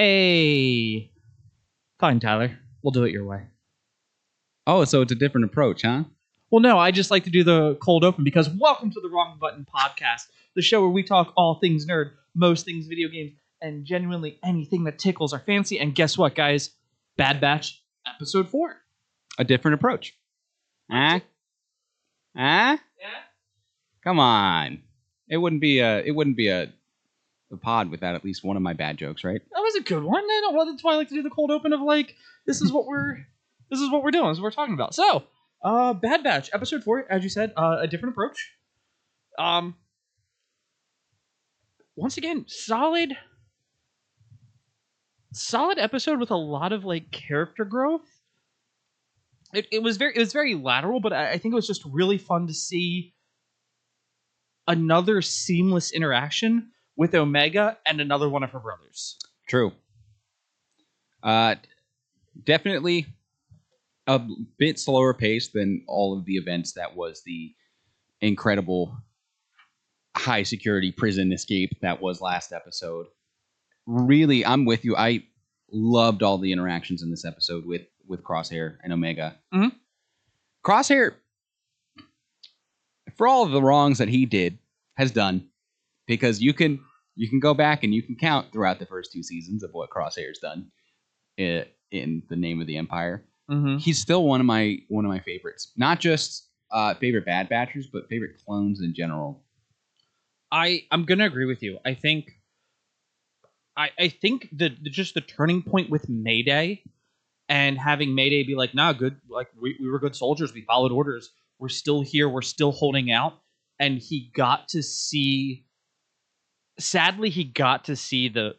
Hey. Fine, Tyler. We'll do it your way. Oh, so it's a different approach, huh? Well, no, I just like to do the cold open because welcome to the Wrong Button Podcast, the show where we talk all things nerd, most things video games, and genuinely anything that tickles our fancy. And guess what, guys? Bad Batch, episode four. A different approach. Huh? Huh? Yeah. Come on. It wouldn't be a it wouldn't be a, a pod without at least one of my bad jokes, right? That was a good one. I. Well, that's why I like to do the cold open of like, this is what we're, this is what we're doing. This is what we're talking about. So, uh, Bad Batch, episode four, as you said, uh, a different approach. Um, once again, solid, solid episode with a lot of like character growth. It, it was very it was very lateral, but I, I think it was just really fun to see another seamless interaction with Omega and another one of her brothers. True. Uh definitely a bit slower pace than all of the events that was the incredible high security prison escape that was last episode. Really, I'm with you. I loved all the interactions in this episode with with Crosshair and Omega. Mhm. Crosshair, for all of the wrongs that he did, has done, because you can you can go back and you can count throughout the first two seasons of what Crosshair's done in, in the name of the Empire. Mm-hmm. He's still one of my one of my favorites. Not just uh, favorite Bad Batchers, but favorite clones in general. I I'm gonna agree with you. I think I I think the, the just the turning point with Mayday and having Mayday be like, nah, good like we, we were good soldiers, we followed orders, we're still here, we're still holding out. And he got to see sadly he got to see the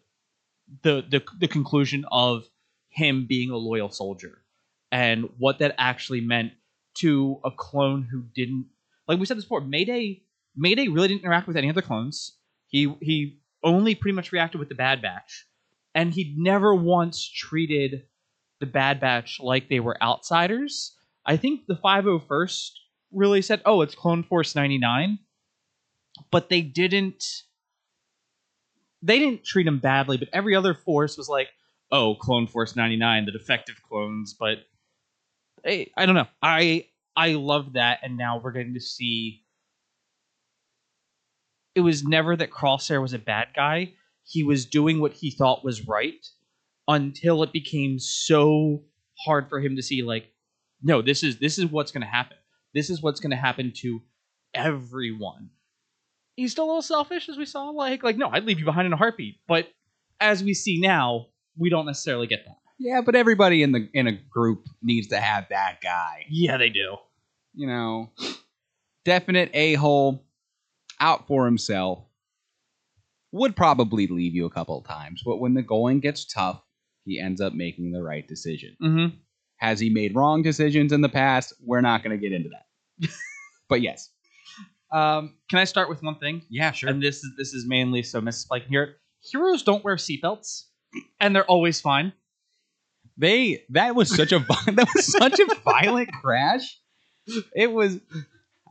the the, the conclusion of him being a loyal soldier and what that actually meant to a clone who didn't like we said this before, Mayday Mayday really didn't interact with any other clones. He he only pretty much reacted with the Bad Batch, and he never once treated the Bad Batch like they were outsiders. I think the 501st really said, "Oh, it's Clone Force 99," but they didn't. They didn't treat him badly, but every other force was like, "Oh, Clone Force 99, the defective clones." But hey, I don't know. I I love that, and now we're getting to see it was never that Crosshair was a bad guy. He was doing what he thought was right until it became so hard for him to see like no, this is this is what's going to happen. This is what's going to happen to everyone. He's still a little selfish as we saw like like no, I'd leave you behind in a heartbeat. But as we see now, we don't necessarily get that. Yeah, but everybody in the in a group needs to have that guy. Yeah, they do. You know, definite a hole, out for himself. Would probably leave you a couple of times, but when the going gets tough, he ends up making the right decision. Mm-hmm. Has he made wrong decisions in the past? We're not going to get into that. but yes. Um, can I start with one thing? Yeah, sure. and this is this is mainly so Mrs. Spike can hear it. Heroes don't wear seatbelts, and they're always fine. they that was such a that was such a violent crash. It was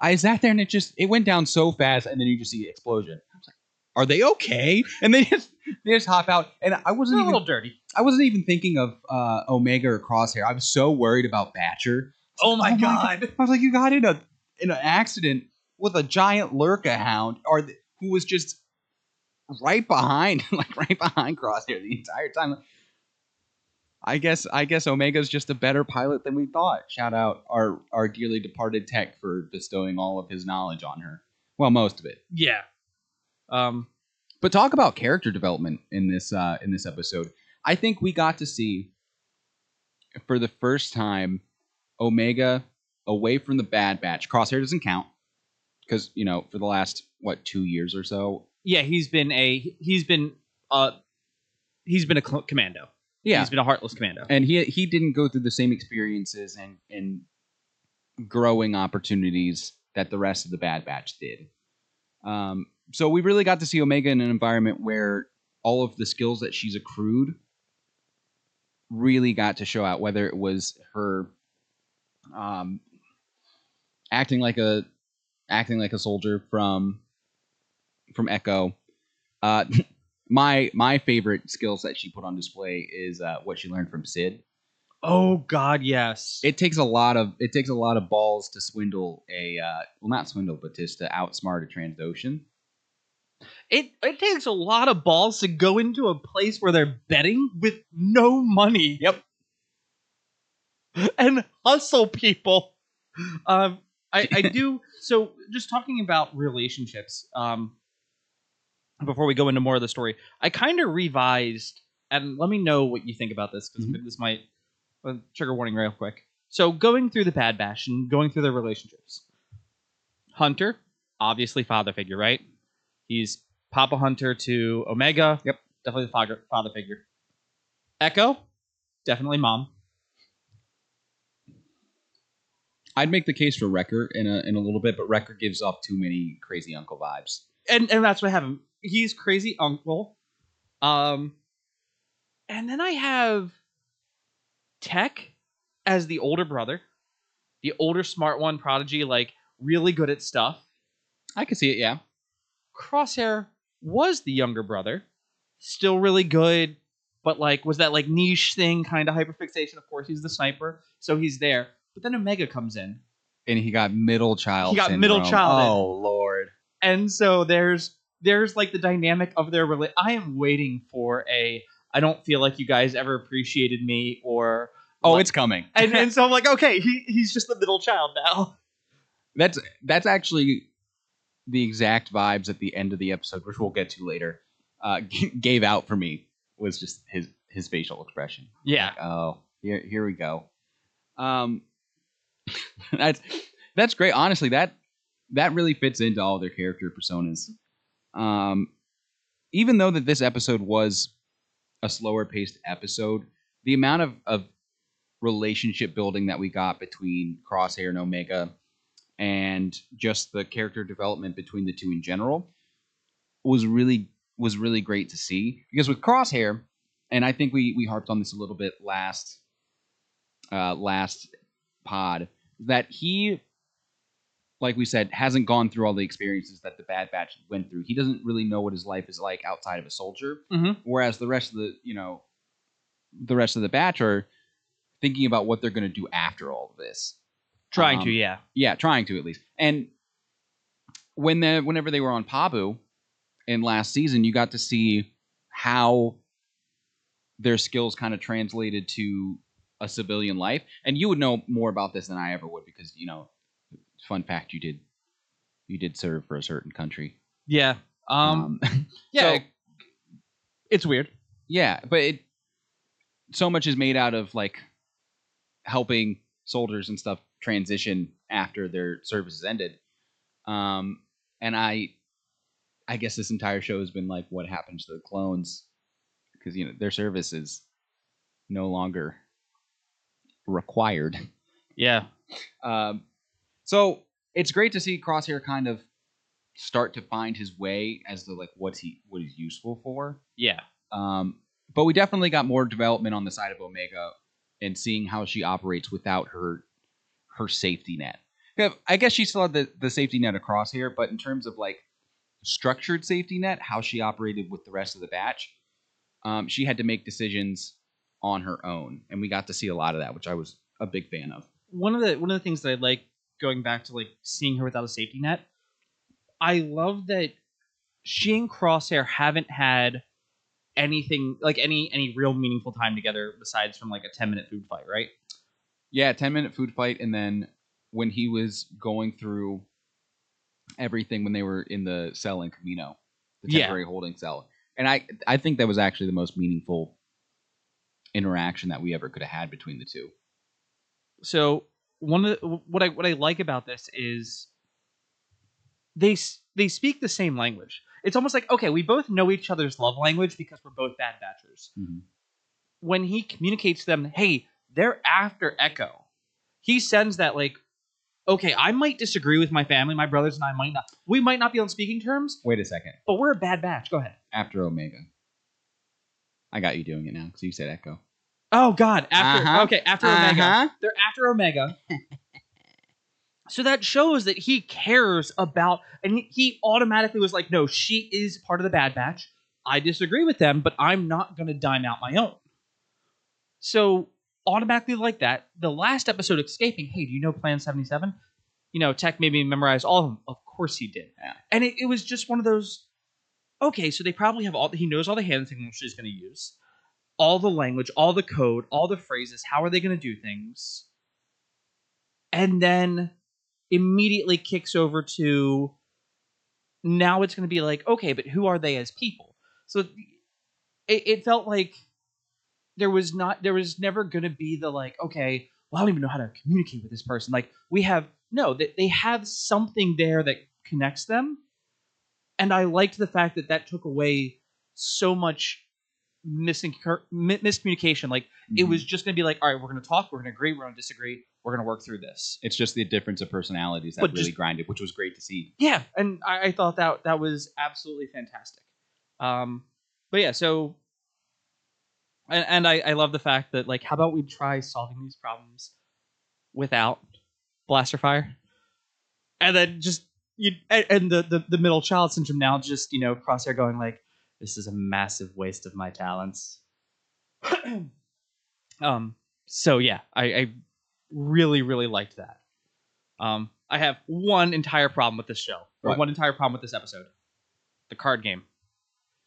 I sat there and it just it went down so fast and then you just see the explosion. I was like, are they okay? And they just they just hop out. And I wasn't a even little dirty. I wasn't even thinking of uh, Omega or Crosshair. I was so worried about Batcher. Oh my Oh my god! I was like, you got in a in an accident with a giant Lurca hound, or who was just right behind, like right behind Crosshair the entire time. I guess I guess Omega's just a better pilot than we thought. Shout out our our dearly departed Tech for bestowing all of his knowledge on her. Well, most of it. Yeah. Um. But talk about character development in this uh, in this episode. I think we got to see for the first time Omega away from the Bad Batch. Crosshair doesn't count because you know for the last what two years or so. Yeah, he's been a he's been uh he's been a cl- commando. Yeah, He's been a heartless commando. and he he didn't go through the same experiences and and growing opportunities that the rest of the Bad Batch did. Um, so we really got to see Omega in an environment where all of the skills that she's accrued really got to show out. Whether it was her um, acting like a acting like a soldier from from Echo, uh, my my favorite skill set she put on display is uh, what she learned from Cid. Oh God, yes. It takes a lot of it takes a lot of balls to swindle a uh, well not swindle but just to outsmart a Trandoshan. it it takes a lot of balls to go into a place where they're betting with no money. Yep. And hustle people. Um, I I do. So just talking about relationships. Um, before we go into more of the story, I kind of revised, and let me know what you think about this because this might uh, trigger warning real quick. So going through the Bad Batch and going through their relationships. Hunter, obviously father figure, right? He's Papa Hunter to Omega. Yep. Definitely the father, father figure. Echo, definitely mom. I'd make the case for Wrecker in a in a little bit, but Wrecker gives off too many crazy uncle vibes. And and that's what I have him. He's crazy uncle. Um and then I have Tech as the older brother. The older smart one, prodigy, like really good at stuff. I could see it, yeah. Crosshair was the younger brother, still really good, but like was that like niche thing, kind of hyperfixation. Of course, he's the sniper, so he's there. But then Omega comes in, And he got middle child. He got middle child. Oh lord. and so there's there's like the dynamic of their rela- I am waiting for a. I don't feel like you guys ever appreciated me, or Oh, Like- it's coming. and, and so I'm like, okay, he, he's just the middle child now. That's that's actually the exact vibes at the end of the episode, which we'll get to later. Uh, g- gave out for me was just his his facial expression. Yeah, Oh, here here we go. Um, that's that's great. Honestly, that that really fits into all their character personas. Um, even though that this episode was a slower paced episode, the amount of of relationship building that we got between Crosshair and Omega, and just the character development between the two in general, was really was really great to see. Because with Crosshair, and I think we we harped on this a little bit last uh, last pod that he like we said hasn't gone through all the experiences that the bad batch went through he doesn't really know what his life is like outside of a soldier Mhm. whereas the rest of the you know the rest of the batch are thinking about what they're going to do after all of this trying Um, to. Yeah, yeah, trying to at least. And when the whenever they were on Pabu in last season, you got to see how their skills kind of translated to a civilian life. And you would know more about this than I ever would because you know, fun fact, you did you did serve for a certain country. yeah, um, yeah, so- it's weird. yeah, but it so much is made out of like helping soldiers and stuff transition after their services ended. Um, and I, I guess this entire show has been like what happens to the clones because you know their service is no longer required. Yeah, Um, so it's great to see Crosshair kind of start to find his way as to like what's he what he's useful for. yeah, Um, but we definitely got more development on the side of Omega and seeing how she operates without her her safety net. I guess she still had the, the safety net across here, but in terms of like structured safety net, how she operated with the rest of the batch, um, she had to make decisions on her own, and we got to see a lot of that, which I was a big fan of. one of the one of the things that I like going back to like seeing her without a safety net. I love that she and Crosshair haven't had anything like any any real meaningful time together besides from like a 10 minute food fight, right? Yeah, ten minute food fight, and then when he was going through everything when they were in the cell in Kamino, the Yeah. temporary holding cell, and I I think that was actually the most meaningful interaction that we ever could have had between the two. So one of the, what I what I like about this is they they speak the same language. It's almost like okay, we both know each other's love language because we're both bad batchers. Mhm. When he communicates to them, hey, they're after Echo. He sends that like, okay, I might disagree with my family, my brothers and I might not. We might not be on speaking terms, Wait a second. but we're a bad batch. Go ahead. After Omega, I got you doing it now because you said Echo. Oh God! After Uh-huh. okay, after Omega, Uh-huh. they're after Omega. so that shows that he cares about, and he, automatically was like, "No, she is part of the Bad Batch. I disagree with them, but I'm not going to dime out my own. So automatically like that, the last episode, escaping. Hey, do you know Plan Seventy Seven? You know, Tech made me memorize all of them. Of course he did. Yeah. And it, it was just one of those. Okay, so they probably have all. He knows all the hand signals he's going to use, all the language, all the code, all the phrases. How are they going to do things? And then immediately kicks over to now it's going to be like okay but who are they as people so it, it felt like there was not there was never going to be the like okay well i don't even know how to communicate with this person like we have no they, they have something there that connects them and i liked the fact that that took away so much missing mi- miscommunication like it Mhm. was just going to be like all right we're going to talk we're going to agree we're going to disagree we're going to work through this It's just the difference of personalities that But really just- grinded, which was great to see. yeah and I, I thought that that was absolutely fantastic um but yeah so and, and I, I love the fact that like how about we try solving these problems without blaster fire and then just you and, and the, the the middle child syndrome now just you know crosshair going like this is a massive waste of my talents um so yeah i i really really liked that um i have one entire problem with this show or What? one entire problem with this episode the card game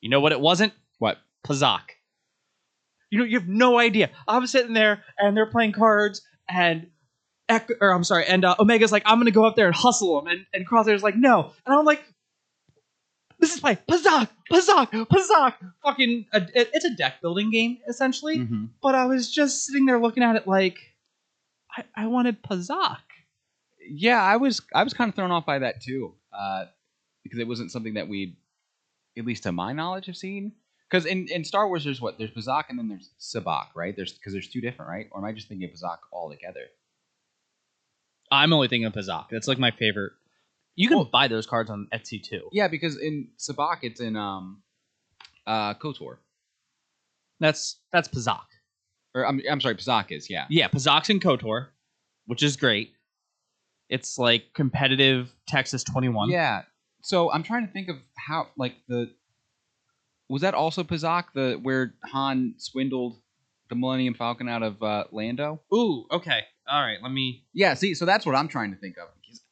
you know what it wasn't What? Pazaak. You know, you have no idea. I'm sitting there and they're playing cards, and Ek- or I'm sorry, and uh, Omega's like, I'm gonna go up there and hustle him, and and Crosshair's like, no, and I'm like, this is my Pazaak, Pazaak, Pazaak. Fucking, uh, it, it's a deck building game essentially, Mhm. but I was just sitting there looking at it like, I, I wanted Pazaak. Yeah, I was I was kind of thrown off by that too, uh, because it wasn't something that we, at least to my knowledge, have seen. Because in, in Star Wars, there's what there's Bazak and then there's Sabacc, right? There's because there's two different, right? Or am I just thinking of Bazak all together? I'm only thinking of Pazaak. That's like my favorite. You can buy those cards on Etsy too. Yeah, because in Sabacc it's in um, uh, Kotor, That's that's Pazaak. or I'm I'm sorry, Bazak is yeah. Yeah, Pazaak's in KOTOR, which is great. It's like competitive Texas 21. Yeah. So I'm trying to think of how like the was that also Pazaak the where Han swindled the Millennium Falcon out of uh, Lando? Ooh, okay. All right, let me. Yeah. See, so that's what I'm trying to think of.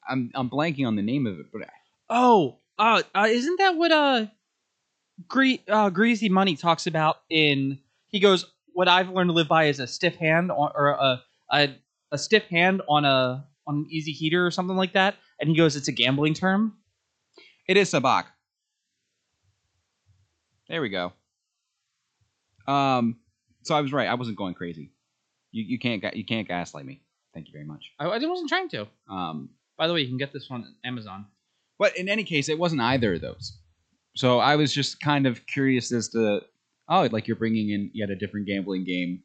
I'm I'm blanking on the name of it, but Oh, uh, uh isn't that what uh, Gre- uh Greasy Money talks about in? He goes, "What I've learned to live by is a stiff hand on, or a a a stiff hand on a on an easy heater or something like that." And he goes, "It's a gambling term." it is Sabacc. There we go. Um. So I was right. I wasn't going crazy. You you can't you can't gaslight me. Thank you very much. I, I wasn't trying to. Um. By the way, you can get this on Amazon. But in any case, it wasn't either of those. So I was just kind of curious as to, oh, like you're bringing in yet a different gambling game.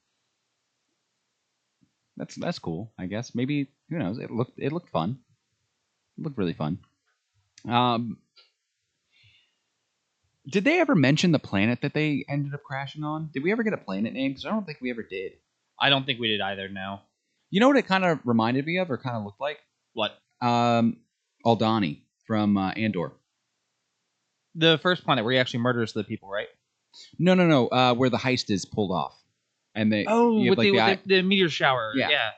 That's that's cool, I guess. Maybe who knows? It looked it looked fun. It looked really fun. Um, did they ever mention the planet that they ended up crashing on? Did we ever get a planet name? Because I don't think we ever did. I don't think we did either. No. You know what it kind of reminded me of, or kind of looked like? What? Um, Aldhani from uh, Andor. The first planet where he actually murders the people, right? No, no, no. Uh, where the heist is pulled off, and they Oh, you have, with, like, the, the eye- with the, the meteor shower. Yeah. yeah.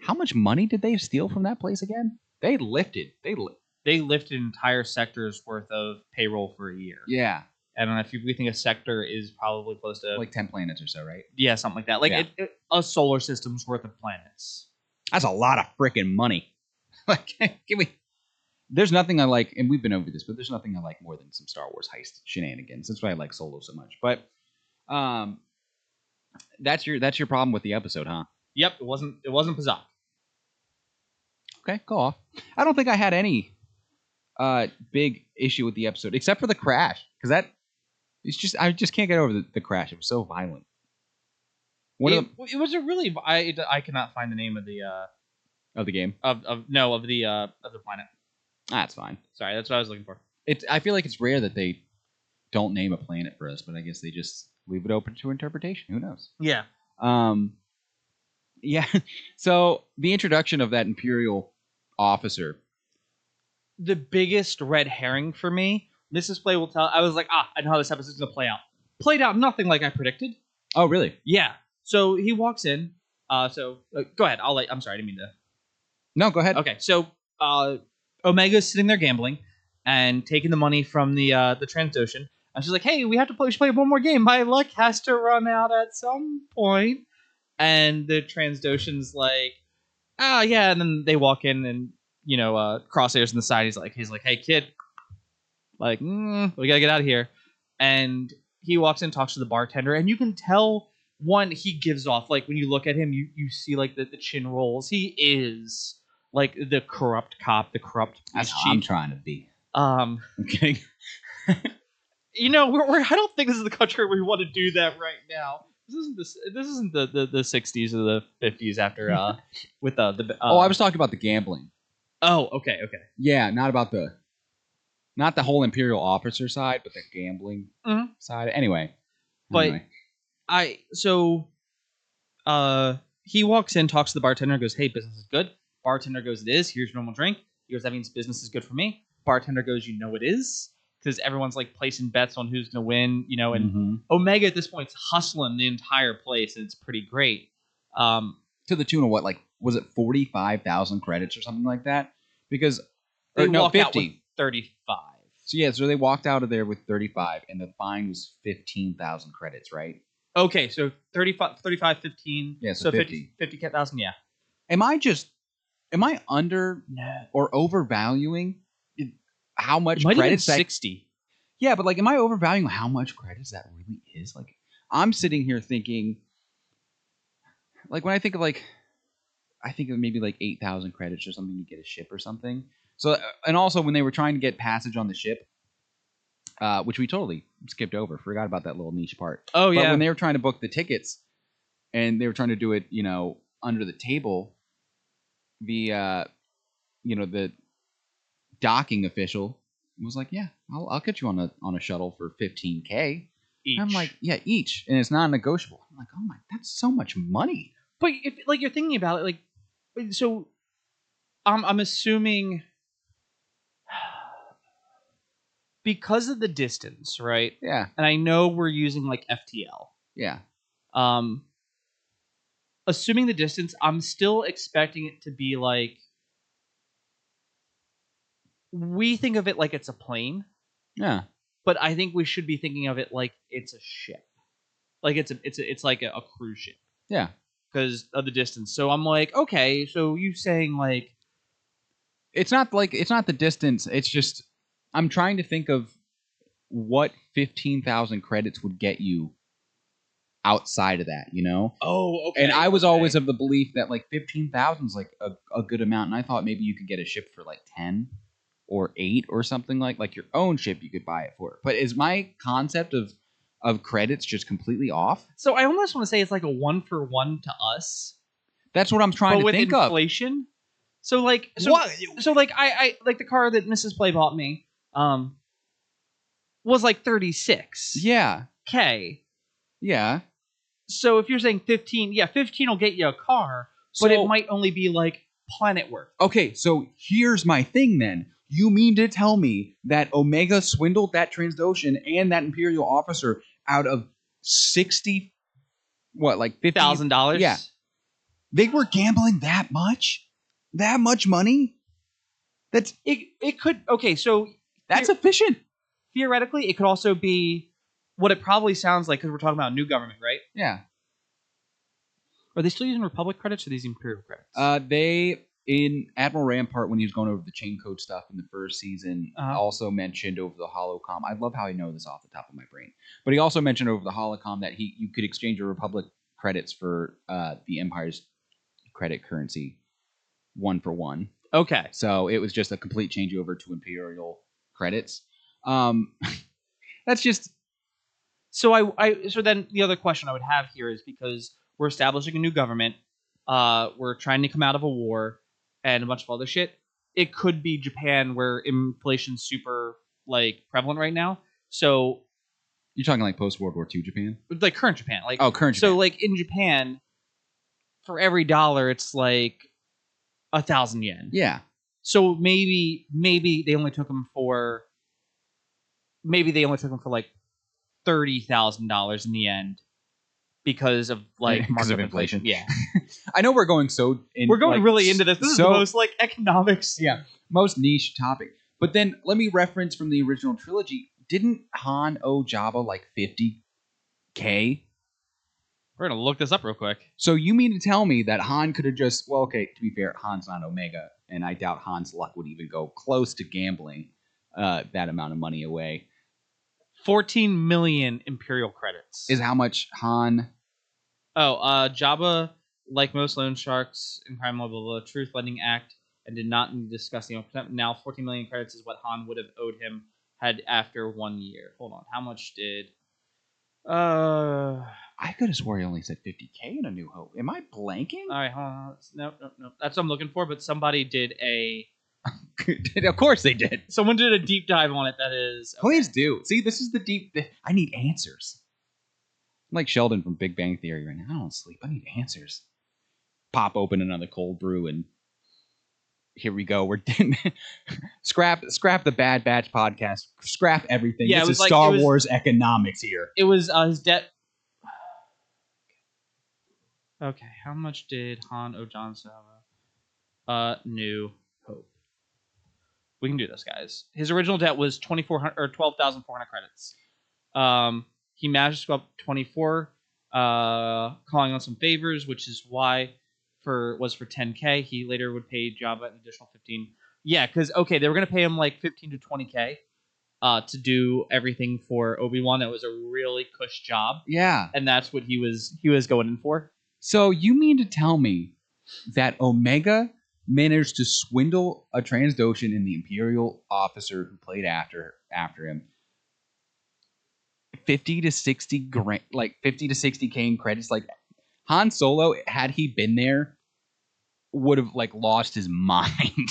how much money did they steal from that place again? They lifted. They li- They lifted entire sectors worth of payroll for a year. yeah, I don't know if you, we think a sector is probably close to like ten planets or so, right? yeah something like that. Like Yeah. it, it- a solar system's worth of planets. That's a lot of freaking money. like, give me. There's nothing I like, and we've been over this, but there's nothing I like more than some Star Wars heist shenanigans. That's why I like Solo so much. But, um, that's your that's your problem with the episode, huh? Yep, it wasn't it wasn't Pazaak. Okay, go off. I don't think I had any uh big issue with the episode except for the crash because that it's just I just can't get over the, the crash. It was so violent. One it, of it was a really I I cannot find the name of the uh of the game. of, of no of the uh of the planet. That's fine. Sorry, that's what I was looking for. It's I feel like it's rare that they don't name a planet for us, but I guess they just leave it open to interpretation. Who knows? Yeah. Um, yeah. So the introduction of that imperial officer. The biggest red herring for me Mrs. Play will tell. I was like, ah, I know how this episode's gonna play out. Played out nothing like I predicted. Oh, really? Yeah. So he walks in. Uh, so uh, go ahead. I'll let. I'm sorry, I didn't mean to. No, go ahead. Okay, so uh, Omega's sitting there gambling and taking the money from the uh, the Trandoshan. And she's like, "Hey, we have to play. We should play one more game. My luck has to run out at some point." And the Trandoshan's like, "Ah, yeah." And then they walk in, and you know, uh, Crosshairs on the side. He's like, he's like, "Hey, kid, like, mm, we gotta get out of here." And he walks in, talks to the bartender, and you can tell one he gives off like when you look at him, you you see like the, the chin rolls. He is like the corrupt cop, the corrupt That's how I'm trying to be. Um, Okay. you know, we're, we're I don't think this is the country where we want to do that right now. This isn't this. This isn't the the, the 60s or the 50s after uh with uh, the. Uh, oh, I was talking about the gambling. Oh, okay, okay. Yeah, not about the, not the whole imperial officer side, but the gambling Mhm. side. Anyway. But- anyway. I so, uh, he walks in, talks to the bartender, goes, "Hey, business is good." Bartender goes, "It is. Here's your normal drink." He goes, "That means business is good for me." Bartender goes, "You know it is." Because everyone's like placing bets on who's gonna win, you know, and Mhm. Omega at this point is hustling the entire place, and it's pretty great. Um, to the tune of what, like, was it forty five thousand credits or something like that? Because they or no, fifty. with thirty-five. So yeah, so they walked out of there with thirty five, and the fine was fifteen thousand credits, right? Okay, so 35, 35 15. Yeah, so 50, 50,000, yeah. Am I just, am I under No. or overvaluing how much Might have been credits that 60. Yeah, but like, am I overvaluing how much credits that really is? Like, I'm sitting here thinking, like, when I think of like, I think of maybe like eight thousand credits or something to get a ship or something. So, uh, and also when they were trying to get passage on the ship, uh, which we totally skipped over, forgot about that little niche part. Oh, But yeah. when they were trying to book the tickets, and they were trying to do it, you know, under the table, the, uh, you know, the docking official was like, "Yeah, I'll, I'll get you on a on a shuttle for 15k." Each. I'm like, "Yeah, each," and it's non-negotiable. I'm like, "Oh my, that's so much money." but if, like, you're thinking about it, like, so I'm, I'm assuming because of the distance, right? Yeah, And I know we're using like FTL. yeah, Um, assuming the distance, I'm still expecting it to be like we think of it like it's a plane, yeah. but I think we should be thinking of it like it's a ship, like it's a it's a, it's like a, a cruise ship Yeah. because of the distance. So I'm like, okay, so you saying like It's not like it's not the distance. It's just I'm trying to think of what 15,000 credits would get you outside of that, you know? oh okay, and I was okay. always of the belief that like fifteen thousand is like a, a good amount, and I thought maybe you could get a ship for like ten or eight or something like like your own ship you could buy it for. But is my concept of of credits just completely off? so I almost want to say it's like a one for one to us, That's what I'm trying but to with think of. With inflation. So like so What? so like I, I like the car that Mrs. Play bought me um was like 36 Yeah, k yeah. so if you're saying 15 yeah 15 will get you a car but So- it might only be like planet worth Okay, so here's my thing then. You mean to tell me that Omega swindled that Trandoshan and that Imperial officer out of sixty, what like fifty thousand dollars Yeah. They were gambling that much, that much money. That's it, it could okay so that's efficient. theoretically it could also be what it probably sounds like because we're talking about new government right Yeah. are they still using republic credits or these imperial credits Uh, they in Admiral Rampart when he was going over the chain code stuff in the first season Uh-huh. also mentioned over the holocom. I love how I know this off the top of my brain, but he also mentioned over the holocom that he you could exchange your Republic credits for uh, the Empire's credit currency, one for one. okay So it was just a complete changeover to Imperial credits. Um, that's just So I, I so then the other question I would have here is because we're establishing a new government, uh, we're trying to come out of a war and a bunch of other shit. It could be Japan where inflation's super like prevalent right now. So you're talking like post World War II Japan. like current Japan, like Oh, current Japan. so like in Japan, for every dollar it's like a thousand yen. yeah. So maybe maybe they only took them for maybe they only took him for like thirty thousand dollars in the end because of like Because of markup inflation. Yeah, I know we're going so in, we're going like, really into this. This is the so- most like economics. Yeah. most niche topic. But then let me reference from the original trilogy. Didn't Han owe Jabba like 50k? We're gonna look this up real quick. So you mean to tell me that Han could have just well, okay, to be fair, Han's not Omega, and I doubt Han's luck would even go close to gambling uh, that amount of money away. Fourteen million imperial credits. Is how much Han Oh, uh, Jabba, like most loan sharks in Prime Mobile, the Truth Lending Act, and did not need to discuss the amount. Now, 14 million credits is what Han would have owed him had after one year. Hold on, how much did? Uh, I could have swore he only said 50k in A New Hope. Am I blanking? all right, hold on. No, no, no. That's what I'm looking for. But somebody did a. of course they did. Someone did a deep dive on it. That is. Please do. See, this is the deep. I need answers. I'm like Sheldon from Big Bang Theory right now. I don't sleep. I need answers. Pop open another cold brew and here we go. We're scrap scrap the Bad Batch podcast. Scrap everything. Yeah, this is like- Star was- Wars economics here. It was uh, his debt. Okay, how much did Han owe John Sava? Uh, New Hope. We can do this, guys. His original debt was twenty four hundred or twelve thousand four hundred credits. Um, he managed to go up twenty four, uh, calling on some favors, which is why for was for ten k. He later would pay Jabba an additional fifteen. Yeah, because okay, they were gonna pay him like fifteen to twenty k. Uh, to do everything for Obi Wan, that was a really cush job, Yeah. and that's what he was he was going in for. So you mean to tell me that Omega managed to swindle a Trandoshan and the Imperial officer who played after after him fifty to sixty grand, like fifty to sixty k in credits? Like Han Solo, had he been there, would have like lost his mind.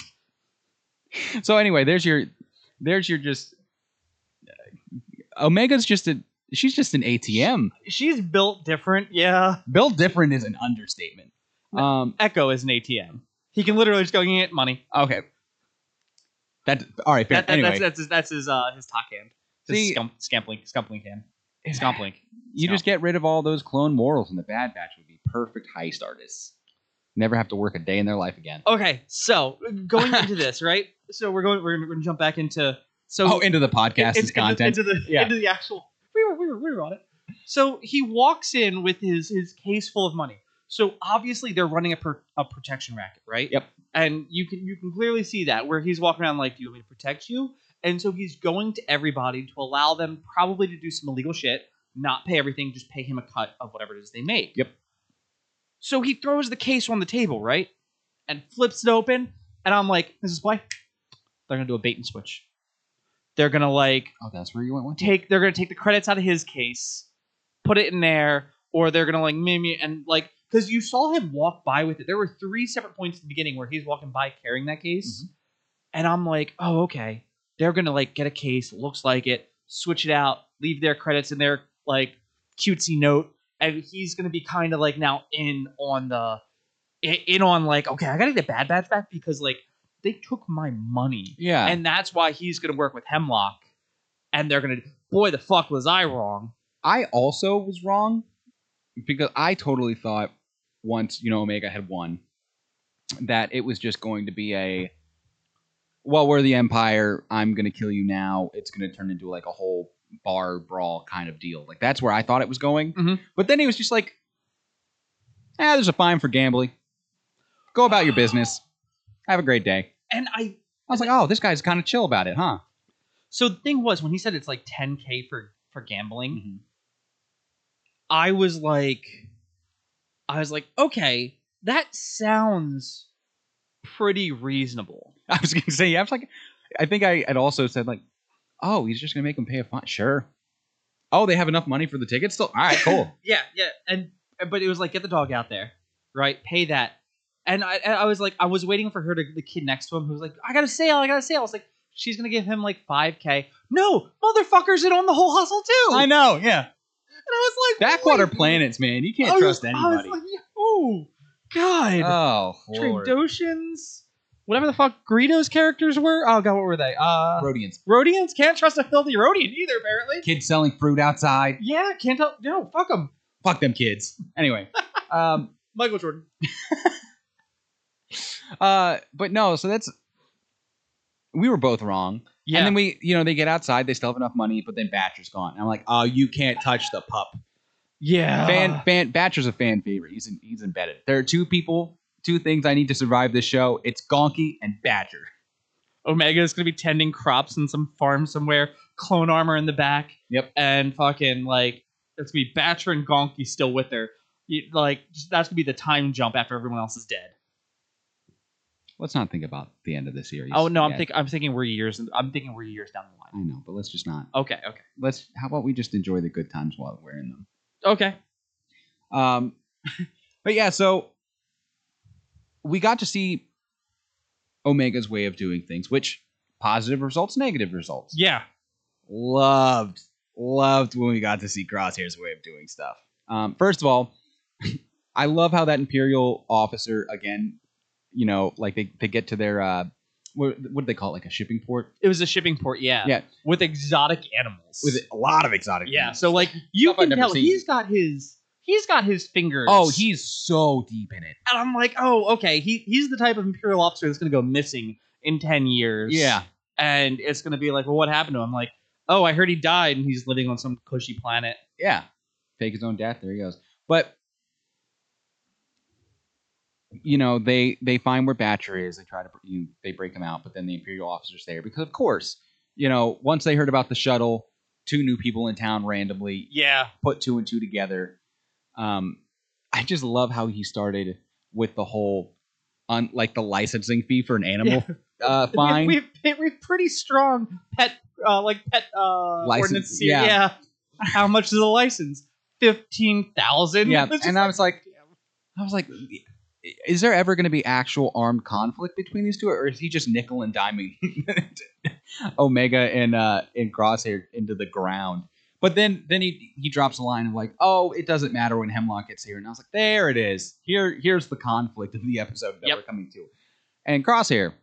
so anyway, there's your there's your just Omega's just a she's just an ATM. She's built different, yeah. Built different is an understatement. Um, Echo is an ATM. He can literally just go get money. Okay. That all right. Fair. That, that, anyway, That's that's his, that's his uh his talk hand. His See- scump, scumplink hand. Scumplink. you just get rid of all those clone morals, and the Bad Batch would be perfect heist artists. Never have to work a day in their life again. Okay, so going into this, right? So we're going we're, we're gonna jump back into so oh, into the podcast into- content. into the Yeah. into the actual. We were we were we were on it. So he walks in with his his case full of money. So obviously they're running a per, a protection racket, right? Yep. And you can you can clearly see that where he's walking around like, "Do you want me to protect you?" And so he's going to everybody to allow them probably to do some illegal shit, not pay everything, just pay him a cut of whatever it is they make. Yep. So he throws the case on the table, right? And flips it open, and I'm like, "This is why they're gonna do a bait and switch. They're gonna like oh, that's where you went. Take they're gonna take the credits out of his case, put it in there, or they're gonna like mimi and like because you saw him walk by with it. There were three separate points at the beginning where he's walking by carrying that case, mm-hmm. and I'm like, oh okay, they're gonna like get a case, looks like it, switch it out, leave their credits in their like cutesy note, and he's gonna be kind of like now in on the in on like okay, I gotta get Bad Batch back because like they took my money Yeah. and that's why he's going to work with Hemlock, and they're going to. Boy, the fuck was I wrong? I also was wrong because I totally thought once you know Omega had won that it was just going to be a well we're the Empire I'm gonna kill you now it's gonna turn into like a whole bar brawl kind of deal like that's where I thought it was going Mhm. but then he was just like ah there's a fine for gambling go about your business have a great day And I. I was like oh this guy's kind of chill about it huh So the thing was when he said it's like 10k for for gambling, Mhm. I was like, I was like, okay, that sounds pretty reasonable. I was gonna say, yeah, I was like, I think I had also said like, oh, he's just gonna make him pay a fine. Sure. Oh, they have enough money for the tickets still. All right, cool. Yeah, yeah, and but it was like get the dog out there, right? Pay that, and I, I was like, I was waiting for her to the kid next to him who was like, I got a sale, I got a sale. I was like, she's gonna give him like five k. No, motherfuckers in on the whole hustle too. I know. Yeah. And I was like, Backwater wait. planets, man. You can't I was- trust I was anybody. like, oh God, oh, Lord. Trandoshans whatever the fuck Greedo's characters were. Oh god, what were they? Uh, Rodians. Rodians can't trust a filthy Rodian either. Apparently. Kids selling fruit outside. Yeah, can't tell. No, fuck them. Fuck them kids. Anyway. um, Michael Jordan. uh, but no, so that's we were both wrong. Yeah. And then we, you know, they get outside, they still have enough money, but then Batcher's gone. And I'm like, oh, you can't touch the pup. yeah. fan, fan, Batcher's a fan favorite. He's in, he's embedded. There are two people, two things I need to survive this show. It's Gonky and Batcher. Omega is gonna be tending crops in some farm somewhere. Clone armor in the back. Yep. And fucking like it's gonna be Batcher and Gonky still with her. You, like that's gonna be the time jump after everyone else is dead. Let's not think about the end of the series. Oh no, I'm yet. thinking I'm thinking we're years. I'm thinking we're years down the line. I know, but let's just not. Okay. Okay. Let's. How about we just enjoy the good times while we're in them? Okay. Um, but yeah, so we got to see Omega's way of doing things, which positive results, negative results. Yeah. Loved, loved when we got to see Crosshair's way of doing stuff. Um, first of all, I love how that Imperial officer again, you know, like they, they get to their uh, what, what do they call it, like a shipping port? It was a shipping port. Yeah. Yeah. With exotic animals. with a lot of exotic. Yeah. animals. So like you Stuff I've can never tell seen. he's got his he's got his fingers. oh, he's so deep in it. and I'm like, oh, okay. He he's the type of imperial officer that's gonna go missing in ten years. Yeah. and it's gonna be like, well, what happened to him? Like, oh, I heard he died and he's living on some cushy planet. Yeah. Fake his own death. There he goes. But you know, they they find where Batcher is. They try to you know, they break him out, but then the Imperial officers there because of course, you know, once they heard about the shuttle, two new people in town randomly Yeah, put two and two together. Um, I just love how he started with the whole on like the licensing fee for an animal uh, fine. We have, we have, we have pretty strong pet, uh, like pet uh, License, ordinance here. yeah. Yeah. How much is a license? Fifteen thousand. Yeah, and I was like, I was like, is there ever going to be actual armed conflict between these two, or is he just nickel and diming Omega and uh and Crosshair into the ground? But then then he he drops a line of like, oh, it doesn't matter when Hemlock gets here, and I was like, there it is. Here here's the conflict of the episode that Yep. we're coming to, and Crosshair.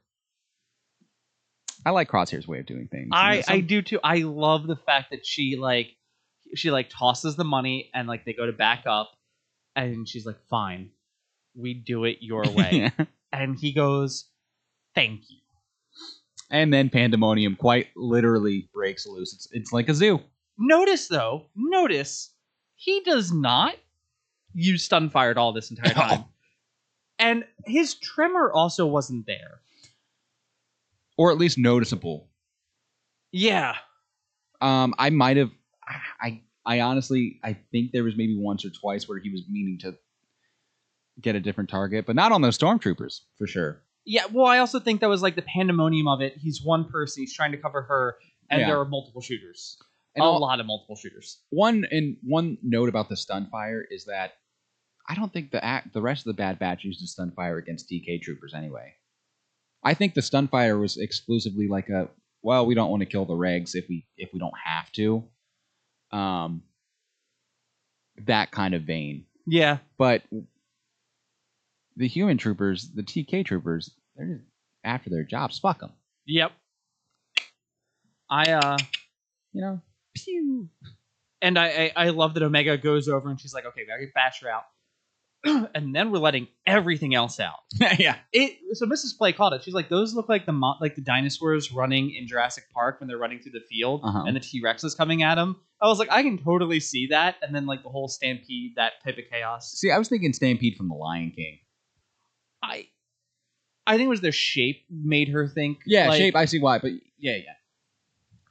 I like Crosshair's way of doing things. You know, I some- I do too. I love the fact that she like she like tosses the money and like they go to back up, and she's like, "Fine, we do it your way," and he goes, "Thank you." and then pandemonium quite literally breaks loose. It's it's like a zoo. Notice though, notice he does not use stun fire at all this entire time, and his tremor also wasn't there. or at least noticeable. Yeah, Um, I might have. I I honestly I think there was maybe once or twice where he was meaning to get a different target, but not on those stormtroopers for sure. yeah. Well, I also think that was like the pandemonium of it. He's one person. He's trying to cover her, and Yeah. there are multiple shooters. And a lot of multiple shooters. One and one note about the stun fire is that I don't think the act, the rest of the Bad Batch uses stun fire against DK troopers anyway. I think the stun fire was exclusively like a well, we don't want to kill the regs if we if we don't have to. Um, that kind of vein. Yeah, But the human troopers, the TK troopers, they're just after their jobs. Fuck them. Yep. I uh You know. Pew. And I, I I love that Omega goes over and she's like, okay, we gotta get Batcher out. and then we're letting everything else out. yeah. It so Mrs. Play called it. She's like, those look like the mo- like the dinosaurs running in Jurassic Park when they're running through the field Uh-huh. and the T Rex is coming at them. I was like, I can totally see that. And then like the whole stampede, that type of chaos. See, I was thinking Stampede from The Lion King. I I think it was their shape made her think. Yeah, like- shape. I see why, but yeah, yeah.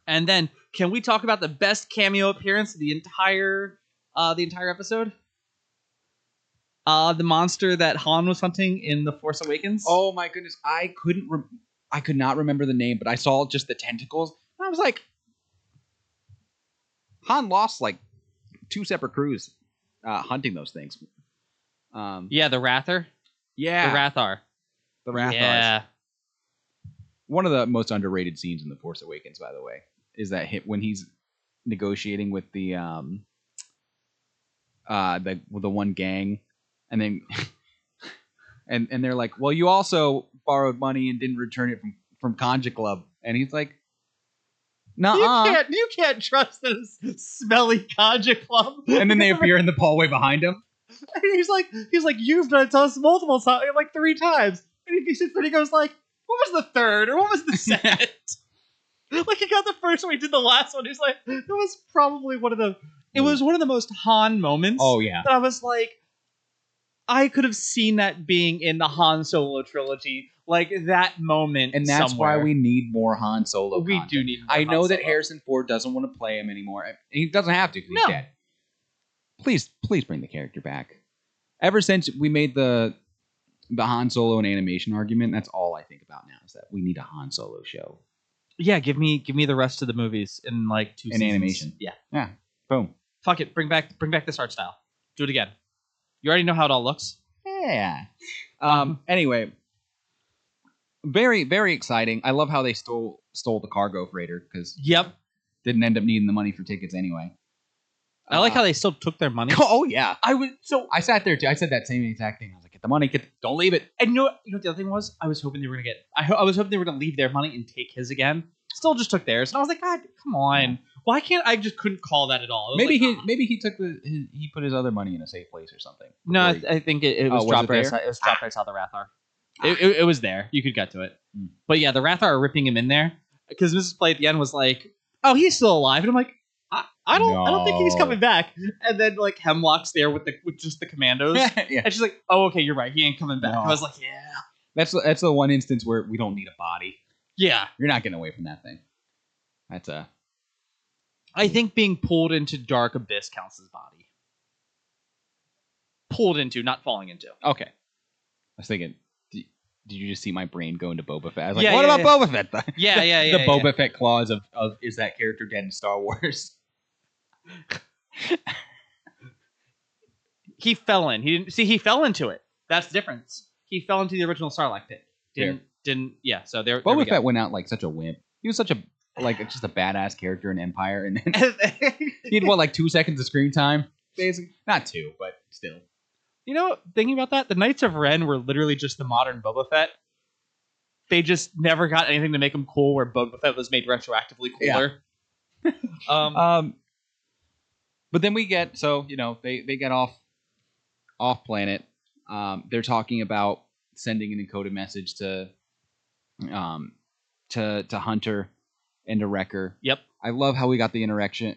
And then, can we talk about the best cameo appearance of the entire uh the entire episode? Uh the monster that Han was hunting in The Force Awakens. Oh my goodness, I couldn't. Rem- I could not remember the name, but I saw just the tentacles. And I was like, Han lost like two separate crews uh, hunting those things. Um, yeah, the Rathtar. yeah, The Rathtar. the Rathtars. Yeah. One of the most underrated scenes in The Force Awakens, by the way, is that hit when he's negotiating with the um, uh, the the one gang, and then and and they're like, well, you also borrowed money and didn't return it from from Conja Club, and he's like, no You can't you can't trust this smelly Kaja club. And then they appear in the hallway behind him. And he's like he's like you've done it to us multiple times, like three times. And he sits there and he goes like, what was the third or what was the second? like he got the first one, he did the last one. He's like, that was probably one of the. It was mm. one of the most Han moments. Oh yeah, that I was like, I could have seen that being in the Han Solo trilogy, like that moment. and that's somewhere. why we need more Han Solo. we content. do need. I Han know that Harrison Ford doesn't want to play him anymore. He doesn't have to because No. he's dead. Please, please bring the character back. Ever since we made the the Han Solo and animation argument, that's all I think about now is that we need a Han Solo show. Yeah, give me give me the rest of the movies in like two In seasons. animation. Yeah, Yeah, boom. fuck it. Bring back bring back this art style. Do it again. You already know how it all looks. Yeah. Um. Anyway, very very exciting. I love how they stole stole the cargo freighter because Yep. didn't end up needing the money for tickets anyway. I like Uh, how they still took their money. Oh yeah. I was so I sat there too. I said that same exact thing. I was like, "Get the money. Get don't leave it." And you know, what- you know what the other thing was? I was hoping they were gonna get. I, ho- I was hoping they were gonna leave their money and take his again. Still, just took theirs, and I was like, God, come on! Why can't I just couldn't call that at all? Maybe like, he maybe he took the his, he put his other money in a safe place or something. No, I, before th- I think it, it Oh, was was dropped it right. there? It was dropped right outside the Rathtar. It, it, it was there. You could get to it. Hmm. But yeah, the Rathtar are ripping him in there because Mrs. Play at the end was like, "Oh, he's still alive," and I'm like, "I, don't, I don't think he's coming back." And then like Hemlock's there with the with just the commandos, yeah, and she's like, "Oh, okay, you're right. He ain't coming back." No. I was like, "Yeah, that's that's the one instance where we don't need a body. yeah." You're not getting away from that thing. That's a I think being pulled into dark abyss counts as body. Pulled into, not falling into. okay. I was thinking, did, you just see my brain go into Boba Fett? I was like, Yeah, what yeah, about Boba Fett? The, Yeah, yeah, the yeah, Boba yeah. Fett clause of, of is that character dead in Star Wars? He fell in. He didn't see. He fell into it. That's the difference. He fell into the original Sarlacc pit. Didn't didn't. Yeah. So there. there we Boba. Fett went out like such a wimp. He was such a like just a badass character in Empire, and then he had what like two seconds of screen time, basically. Not two, but still. you know, thinking about that, the Knights of Ren were literally just the modern Boba Fett. They just never got anything to make them cool. Where Boba Fett was made retroactively cooler. um, Um, but then we get so you know they they get off off planet. Um, they're talking about sending an encoded message to um to to Hunter and to Wrecker. Yep. I love how we got the interaction.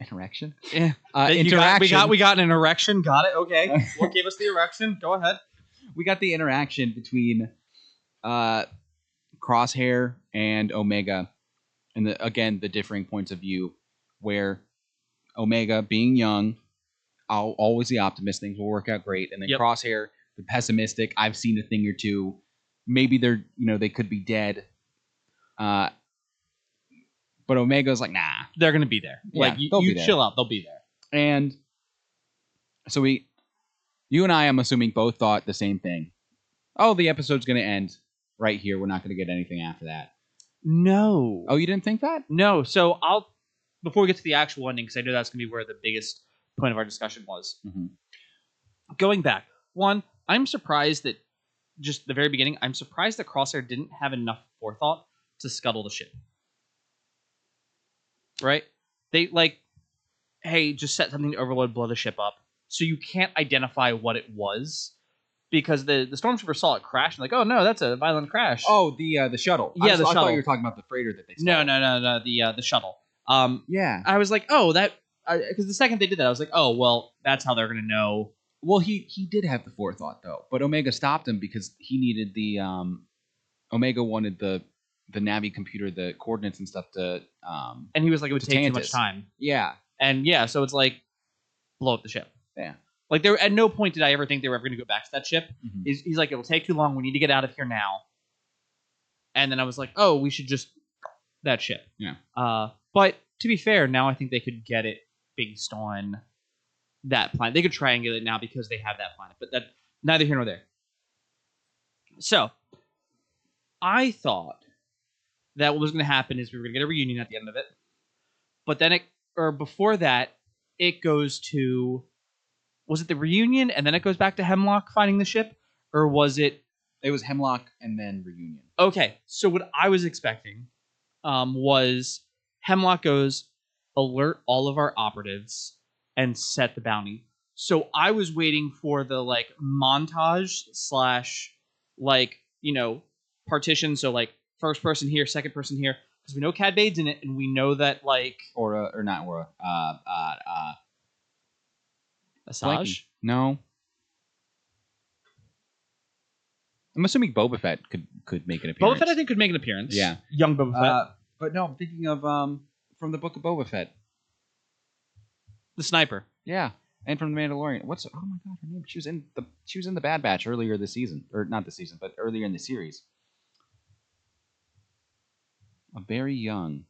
Interaction. Yeah. Uh, interaction. got, we got we got an erection. Got it. Okay. what gave us the erection? Go ahead. we got the interaction between uh, Crosshair and Omega, and the, again the differing points of view, where Omega, being young, al- always the optimist, things will work out great, and then Yep. Crosshair, the pessimistic, I've seen a thing or two, maybe they're you know they could be dead, uh, but Omega's like nah, They're gonna be there. Yeah, like you, you there. chill out. They'll be there. and so we, you and I, I'm assuming both thought the same thing. Oh, the episode's going to end right here. We're not going to get anything after that. No. Oh, you didn't think that? No. So I'll before we get to the actual ending, because I know that's gonna be where the biggest point of our discussion was. Mhm. Going back, one, I'm surprised that just the very beginning, I'm surprised that Crosshair didn't have enough forethought to scuttle the ship. Right? They like, hey, just set something to overload, blow the ship up, so you can't identify what it was. Because the, the stormtrooper saw it crash and like, oh no, that's a violent crash. Oh, the uh, the shuttle. I Yeah, was- the I thought you were talking about the freighter that they. no, stole. no, no, no, the uh, the shuttle. Um, Yeah. I was like, oh, that because the second they did that, I was like, oh, well, that's how they're gonna know. Well, he he did have the forethought though, but Omega stopped him because he needed the um, Omega wanted the the Navi computer, the coordinates and stuff to um, And he was like, it would To take too much time. yeah, And yeah, so it's like, blow up the ship. Yeah. Like there, at no point did I ever think they were ever gonna go back to that ship. Mhm. He's, he's like, it'll take too long. We need to get out of here now. And then I was like, oh, we should just that ship. Yeah. Uh, but to be fair, now I think they could get it based on that planet. They could triangulate it now because they have that planet. But that neither here nor there. So I thought that what was going to happen is we were going to get a reunion at the end of it, but then it or before that, it goes to was it the reunion and then it goes back to Hemlock finding the ship, or was it It was Hemlock and then Reunion. okay? So what I was expecting um, was Hemlock goes alert all of our operatives and set the bounty. So I was waiting for the like montage slash like you know partition. So like first person here, second person here, because we know Cad Bane's in it, and we know that like Aurra or not Aurra. Uh, uh, uh, Asajj. blanking. No. I'm assuming Boba Fett could could make an appearance. Boba Fett, I think, could make an appearance. Yeah. young Boba Fett. Uh, but no, I'm thinking of um from the book of Boba Fett. the sniper. Yeah, and from the Mandalorian. What's oh my god, her name? She was in the she was in the Bad Batch earlier this season, or not this season, but earlier in the series. A very young,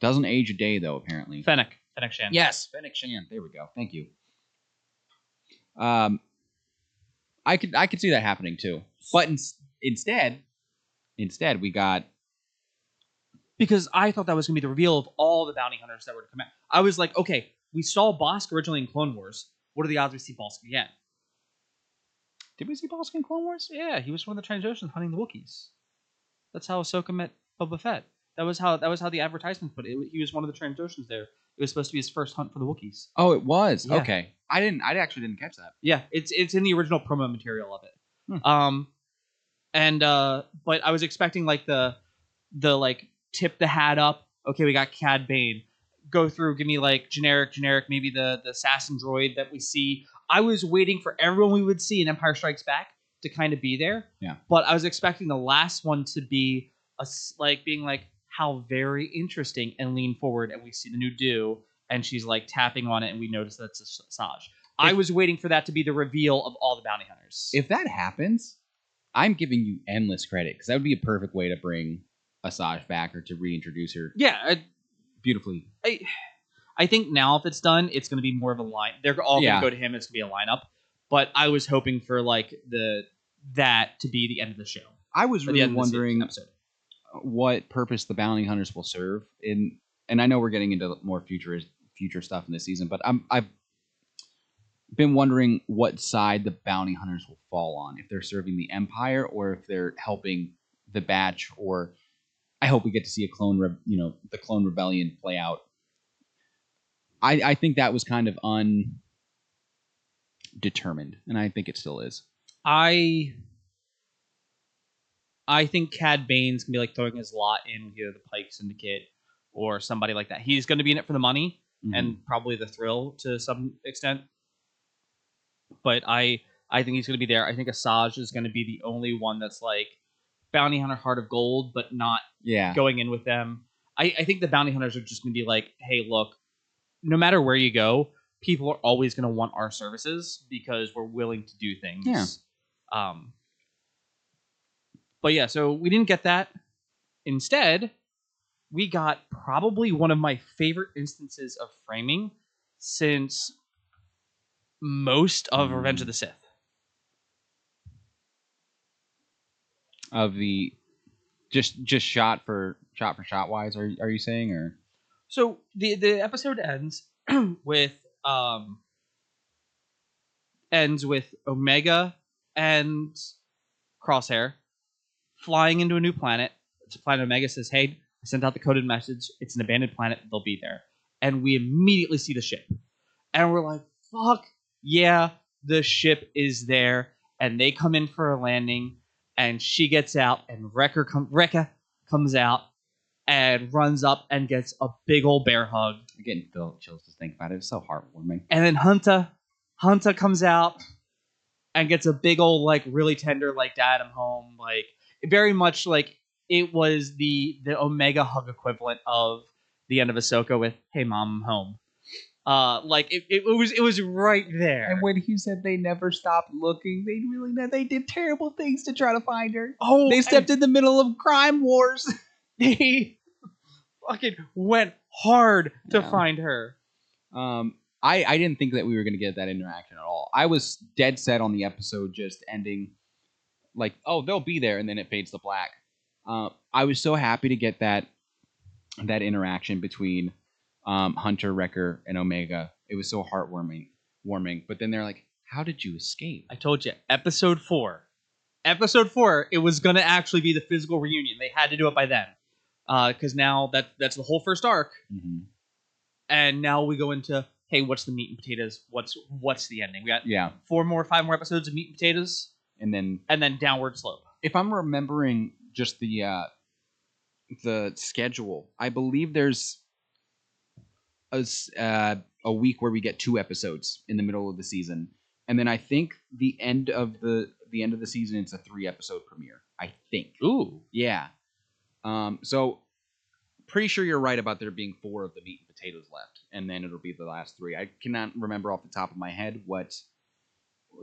doesn't age a day though. Apparently, Fennec. Fennec Shand. Yes, Fennec Shand. There we go. Thank you. Um, I could I could see that happening too, but in, instead, instead we got because I thought that was going to be the reveal of all the bounty hunters that were to come out. I was like, okay, we saw Bossk originally in Clone Wars. What are the odds we see Bossk again? did we see Bossk in Clone Wars? Yeah, he was one of the Trandoshans hunting the Wookiees. That's how Ahsoka met Boba Fett. That was how that was how the advertisement put it. it. He was one of the Trandoshans there. It was supposed to be his first hunt for the Wookiees. Oh, it was Yeah. okay. I didn't. I actually didn't catch that. Yeah, it's it's in the original promo material of it. Hmm. Um, and uh, but I was expecting like the the like tip the hat up. Okay, we got Cad Bane. Go through, give me like generic, generic, maybe the the assassin droid that we see. I was waiting for everyone we would see in Empire Strikes Back to kind of be there. Yeah. But I was expecting the last one to be a like being like how very interesting and lean forward, and we see the new do, and she's like tapping on it, and we notice that's a Asajj. I was waiting for that to be the reveal of all the bounty hunters. If that happens, I'm giving you endless credit because that would be a perfect way to bring Asajj back or to reintroduce her yeah, I, beautifully. I, I think now if it's done, it's going to be more of a line. They're all Yeah. going to go to him. It's going to be a lineup. But I was hoping for like the that to be the end of the show. I was really wondering what purpose the bounty hunters will serve in and I know we're getting into more future future stuff in this season, but I'm I've been wondering what side the bounty hunters will fall on if they're serving the empire or if they're helping the batch or I hope we get to see a clone re- you know the clone rebellion play out. I I think that was kind of undetermined and I think it still is. I I think Cad Bane's gonna be like throwing his lot in with either the Pike Syndicate or somebody like that. He's gonna be in it for the money Mm-hmm. and probably the thrill to some extent. But I I think he's gonna be there. I think Asajj is gonna be the only one that's like bounty hunter heart of gold, but not yeah. going in with them. I, I think the bounty hunters are just gonna be like, hey, look, no matter where you go, people are always gonna want our services because we're willing to do things. Yeah. Um. But yeah, so we didn't get that. Instead, we got probably one of my favorite instances of framing since most of Revenge of the Sith. Of the just just shot for shot for shot wise are are you saying or So the the episode ends with um ends with Omega and Crosshair flying into a new planet. A planet Omega says, "Hey, I sent out the coded message. It's an abandoned planet. They'll be there." And we immediately see the ship, and we're like, "Fuck yeah, the ship is there!" And they come in for a landing, and she gets out, and Wrecker com- Wrecker comes out and runs up and gets a big old bear hug. I'm getting chills to think about it. It's so heartwarming. And then Hunter, Hunter comes out and gets a big old like really tender like dad I'm home like very much like it was the the Omega hug equivalent of the end of Ahsoka with Hey mom I'm home. Uh, like it, it was it was right there. And when he said they never stopped looking, they really they did terrible things to try to find her. oh, They stepped in the middle of crime wars. They fucking went hard to Yeah. find her. Um, I I didn't think that we were gonna get that interaction at all. I was dead set on the episode just ending, like, oh, they'll be there, and then it fades to black. Uh, I was so happy to get that that interaction between um, Hunter, Wrecker, and Omega. It was so heartwarming, warming. But then they're like, "How did you escape?" I told you, episode four episode four, it was gonna actually be the physical reunion. They had to do it by then, because now that that's the whole first arc, Mhm. and now we go into hey, what's the meat and potatoes? What's what's the ending? We got Yeah, four more, five more episodes of meat and potatoes, and then and then downward slope. if I'm remembering just the uh, the schedule, I believe there's a uh, a week where we get two episodes in the middle of the season, and then I think the end of the the end of the season it's a three episode premiere. I think. Ooh, Yeah. Um, so pretty sure you're right about there being four of the meat and potatoes left, and then it'll be the last three. I cannot remember off the top of my head what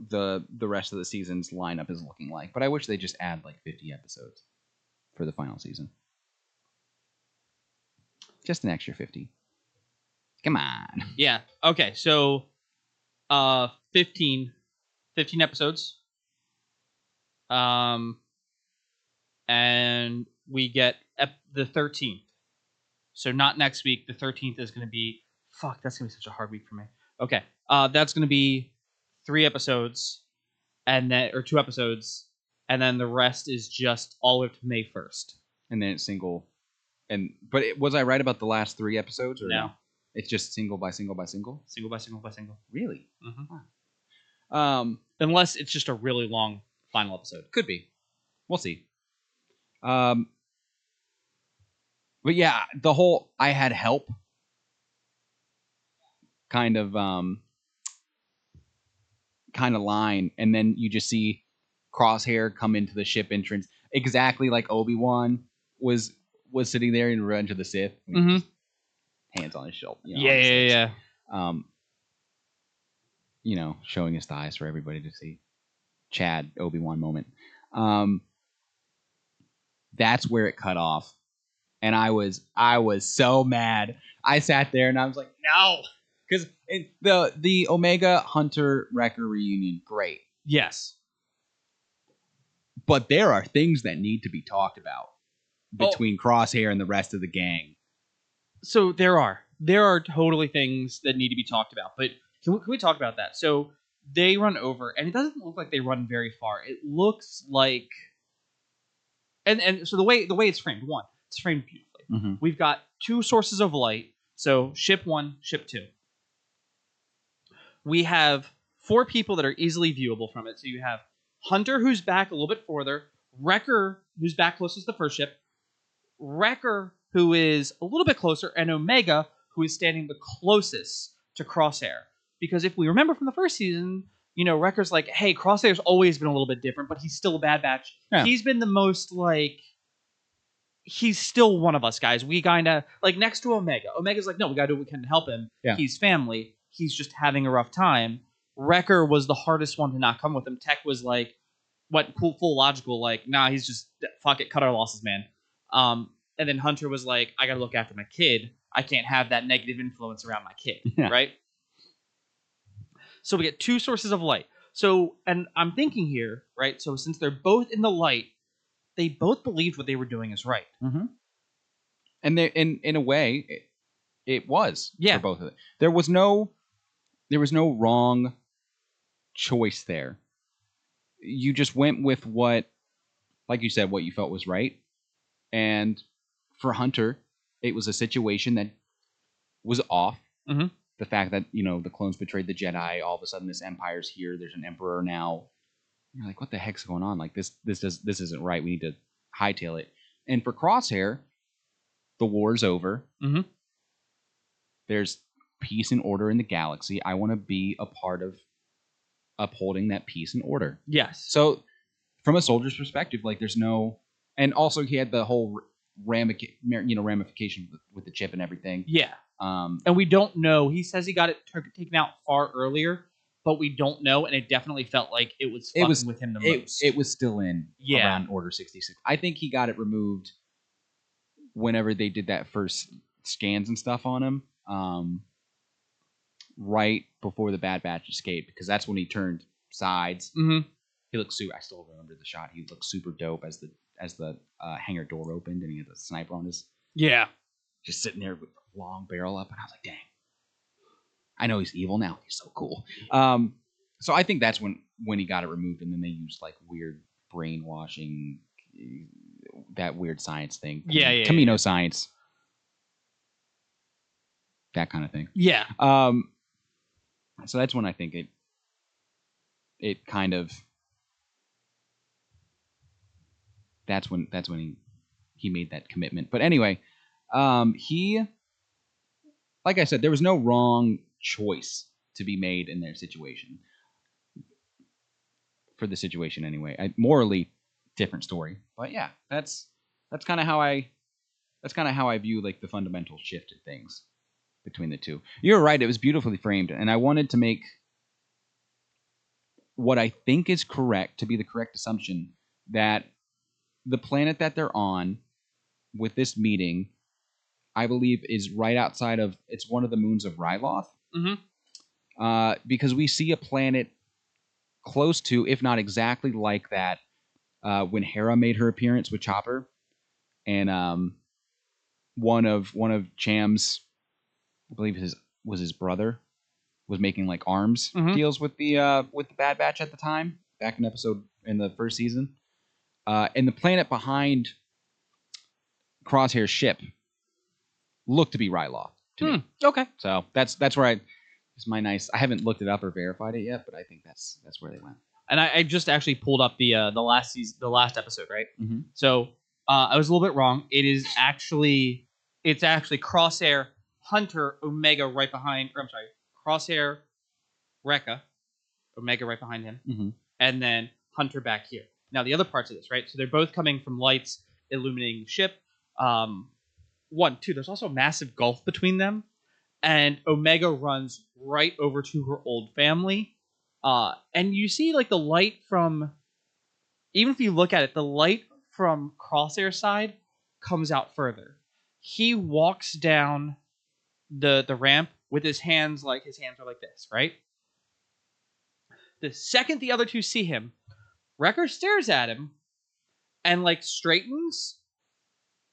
the the rest of the season's lineup is looking like, but I wish they just add like 50 episodes for the final season. Just an extra 50. Come on. yeah. Okay, so uh, 15, 15 episodes. Um, and we get ep- the thirteenth. So not next week. The thirteenth is going to be fuck. That's going to be such a hard week for me. Okay, uh, that's going to be three episodes, and then or two episodes, and then the rest is just all up to May first. And then it's single. And but it, was I right about the last three episodes? Or No. It's just single by single by single. Single by single by single. Really? hmm Um, Unless it's just a really long final episode. Could be. We'll see. Um, but yeah, the whole I had help kind of um kind of line, and then you just see Crosshair come into the ship entrance exactly like Obi Wan was was sitting there in Revenge of the Sith, Mm-hmm. Hands on his shoulder. you know, Yeah, yeah, yeah. Um, you know, showing his thighs for everybody to see. Chad Obi Wan moment. Um, that's where it cut off, and I was I was so mad. I sat there and I was like, no, because the the Omega Hunter Wrecker reunion, great, Yes. but there are things that need to be talked about Oh. between Crosshair and the rest of the gang. So there are there are totally things that need to be talked about, but can we, can we talk about that? So they run over, and it doesn't look like they run very far. It looks like, and and so the way the way it's framed, one, it's framed beautifully. Mm-hmm. We've got two sources of light. So ship one, ship two. We have four people that are easily viewable from it. So you have Hunter, who's back a little bit further, Wrecker, who's back closest to the first ship, Wrecker, who is a little bit closer, and Omega, who is standing the closest to Crosshair. Because if we remember from the first season, you know, Wrecker's like, hey, Crosshair's always been a little bit different, but he's still a bad batch. Yeah. He's been the most like he's still one of us guys. We kind of like next to Omega. Omega's like, no, we gotta do what we can to help him. Yeah. He's family. He's just having a rough time. Wrecker was the hardest one to not come with him. Tech was like, what full, full logical, like, nah, he's just fuck it, cut our losses, man. Um, and then Hunter was like, I gotta look after my kid. I can't have that negative influence around my kid, Yeah. right? So we get two sources of light. So, and I'm thinking here, right? So since they're both in the light, they both believed what they were doing is right. Mm-hmm. And there, in in a way, it, it was Yeah. for both of them. There was no, there was no wrong choice there. You just went with what, like you said, what you felt was right. And for Hunter, it was a situation that was off. Mhm. The fact that you know the clones betrayed the Jedi, all of a sudden this empire's here. There's an emperor now. You're like, what the heck's going on? Like this, this does, this isn't right. We need to hightail it. And for Crosshair, the war's over. Mhm. There's peace and order in the galaxy. I want to be a part of upholding that peace and order. Yes. So, from a soldier's perspective, like there's no, and also he had the whole ramic, you know, ramification with, with the chip and everything. Yeah. Um, And we don't know. He says he got it tur- taken out far earlier, but we don't know. And it definitely felt like it was It was- with him the it, most. it was still in Yeah. around Order 66. I think he got it removed whenever they did that first scans and stuff on him, um, right before the Bad Batch escaped, because that's when he turned sides. Mm-hmm. He looked super. I still remember the shot. He looked super dope as the as the uh, hangar door opened and he had the sniper on his Yeah. just sitting there with a long barrel up, and I was like, dang. I know he's evil now. He's so cool. Um, so I think that's when when he got it removed, and then they used like weird brainwashing, that weird science thing. Yeah, yeah, Kamino yeah. science, that kind of thing. Yeah. Um, so that's when I think it it kind of that's when that's when he he made that commitment. But anyway, um, he like I said, there was no wrong choice to be made in their situation for the situation anyway. I, morally, different story, but yeah, that's that's kind of how I that's kind of how I view like the fundamental shift in things between the two. You're right; it was beautifully framed, and I wanted to make what I think is correct to be the correct assumption that the planet that they're on with this meeting, I believe, is right outside of it's one of the moons of Ryloth Mhm. uh, because we see a planet close to, if not exactly like that, uh, when Hera made her appearance with Chopper, and um, one of one of Cham's, I believe his was his brother, was making like arms Mhm. deals with the uh, with the Bad Batch at the time, back in episode in the first season, uh, and the planet behind Crosshair's ship looked to be Ryloth to me. Hmm. Okay. So that's that's where I it's my nice. I haven't looked it up or verified it yet, but I think that's that's where they went. And I, I just actually pulled up the uh, the last season, the last episode, right? Mm-hmm. So uh, I was a little bit wrong. It is actually it's actually Crosshair, Hunter, Omega right behind. Or I'm sorry, Crosshair, Wrecker, Omega right behind him, Mm-hmm. and then Hunter back here. Now the other parts of this, right? So they're both coming from lights illuminating the ship. Um, one, two. There's also a massive gulf between them, and Omega runs right over to her old family. Uh, and you see like the light from, even if you look at it, the light from Crosshair's side comes out further. He walks down the the ramp with his hands like his hands are like this, right? The second the other two see him, Wrecker stares at him and like straightens,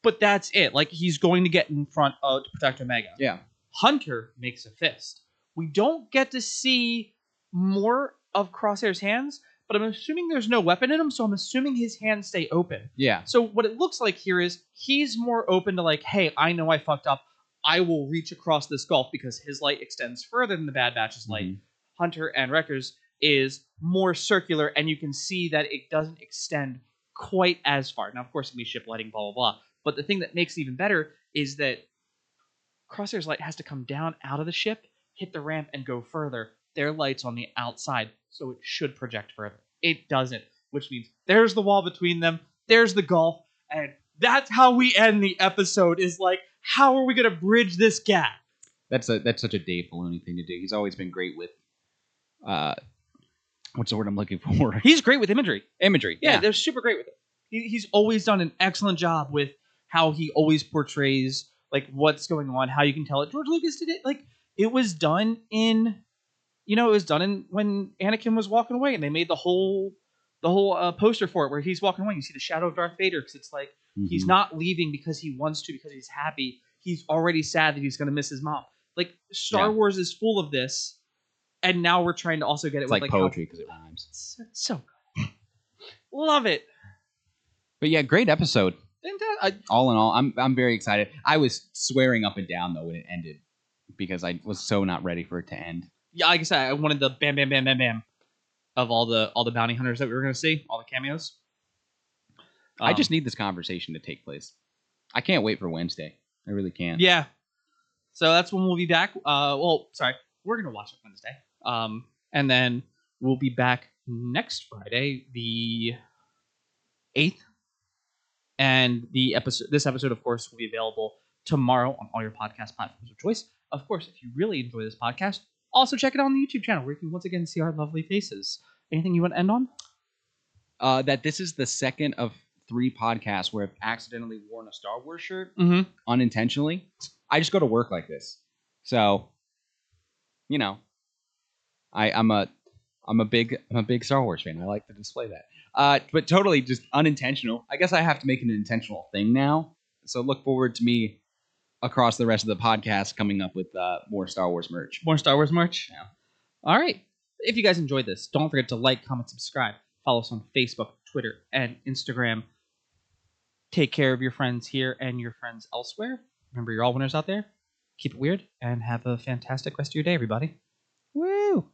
but that's it. Like he's going to get in front of to protect Omega. Yeah. Hunter makes a fist. We don't get to see more of Crosshair's hands, but I'm assuming there's no weapon in him, so I'm assuming his hands stay open. Yeah. So what it looks like here is he's more open to like, hey, I know I fucked up. I will reach across this gulf because his light extends further than the Bad Batch's light. Mhm. Hunter and Wrecker's is more circular, and you can see that it doesn't extend quite as far. Now, of course, it can be ship lighting, blah blah blah. But the thing that makes it even better is that Crosshair's light has to come down out of the ship, hit the ramp, and go further. Their light's on the outside, so it should project further. It doesn't, which means there's the wall between them, there's the gulf, and that's how we end the episode. Is like, how are we gonna bridge this gap? That's a that's such a Dave Filoni thing to do. He's always been great with uh what's the word I'm looking for? He's great with imagery. Imagery. Yeah, they're super great with it. He, he's always done an excellent job with how he always portrays like what's going on, how you can tell it. George Lucas did it like it was done in, you know, it was done in when Anakin was walking away, and they made the whole the whole uh, poster for it where he's walking away. You see the shadow of Darth Vader because it's like he's Mhm. not leaving because he wants to because he's happy. He's already sad that he's going to miss his mom. Like Star Yeah. Wars is full of this, and now we're trying to also get it It's with like, poetry because it rhymes. so, so good. Love it. But yeah, great episode. That, I, All in all, I'm I'm very excited. I was swearing up and down though when it ended because I was so not ready for it to end. yeah, like I said, I wanted the bam, bam, bam, bam, bam of all the all the bounty hunters that we were going to see, all the cameos. I Um, just need this conversation to take place. I can't wait for Wednesday. I really can't. yeah. So that's when we'll be back. Uh, well, sorry, we're going to watch it Wednesday. Um, and then we'll be back next Friday, the eighth. And the episode, this episode, of course, will be available tomorrow on all your podcast platforms of choice. Of course, if you really enjoy this podcast, also check it out on the YouTube channel where you can once again see our lovely faces. Anything you want to end on? Uh, that this is the second of three podcasts where I've accidentally worn a Star Wars shirt Mm-hmm. unintentionally. I just go to work like this, so you know, I I'm a I'm a big I'm a big Star Wars fan. I like to display that. Uh, but totally just unintentional. I guess I have to make it an intentional thing now. So look forward to me across the rest of the podcast coming up with uh, more Star Wars merch. More Star Wars merch? Yeah. All right. If you guys enjoyed this, don't forget to like, comment, subscribe. Follow us on Facebook, Twitter, and Instagram. Take care of your friends here and your friends elsewhere. Remember, you're all winners out there. Keep it weird and have a fantastic rest of your day, everybody. Woo!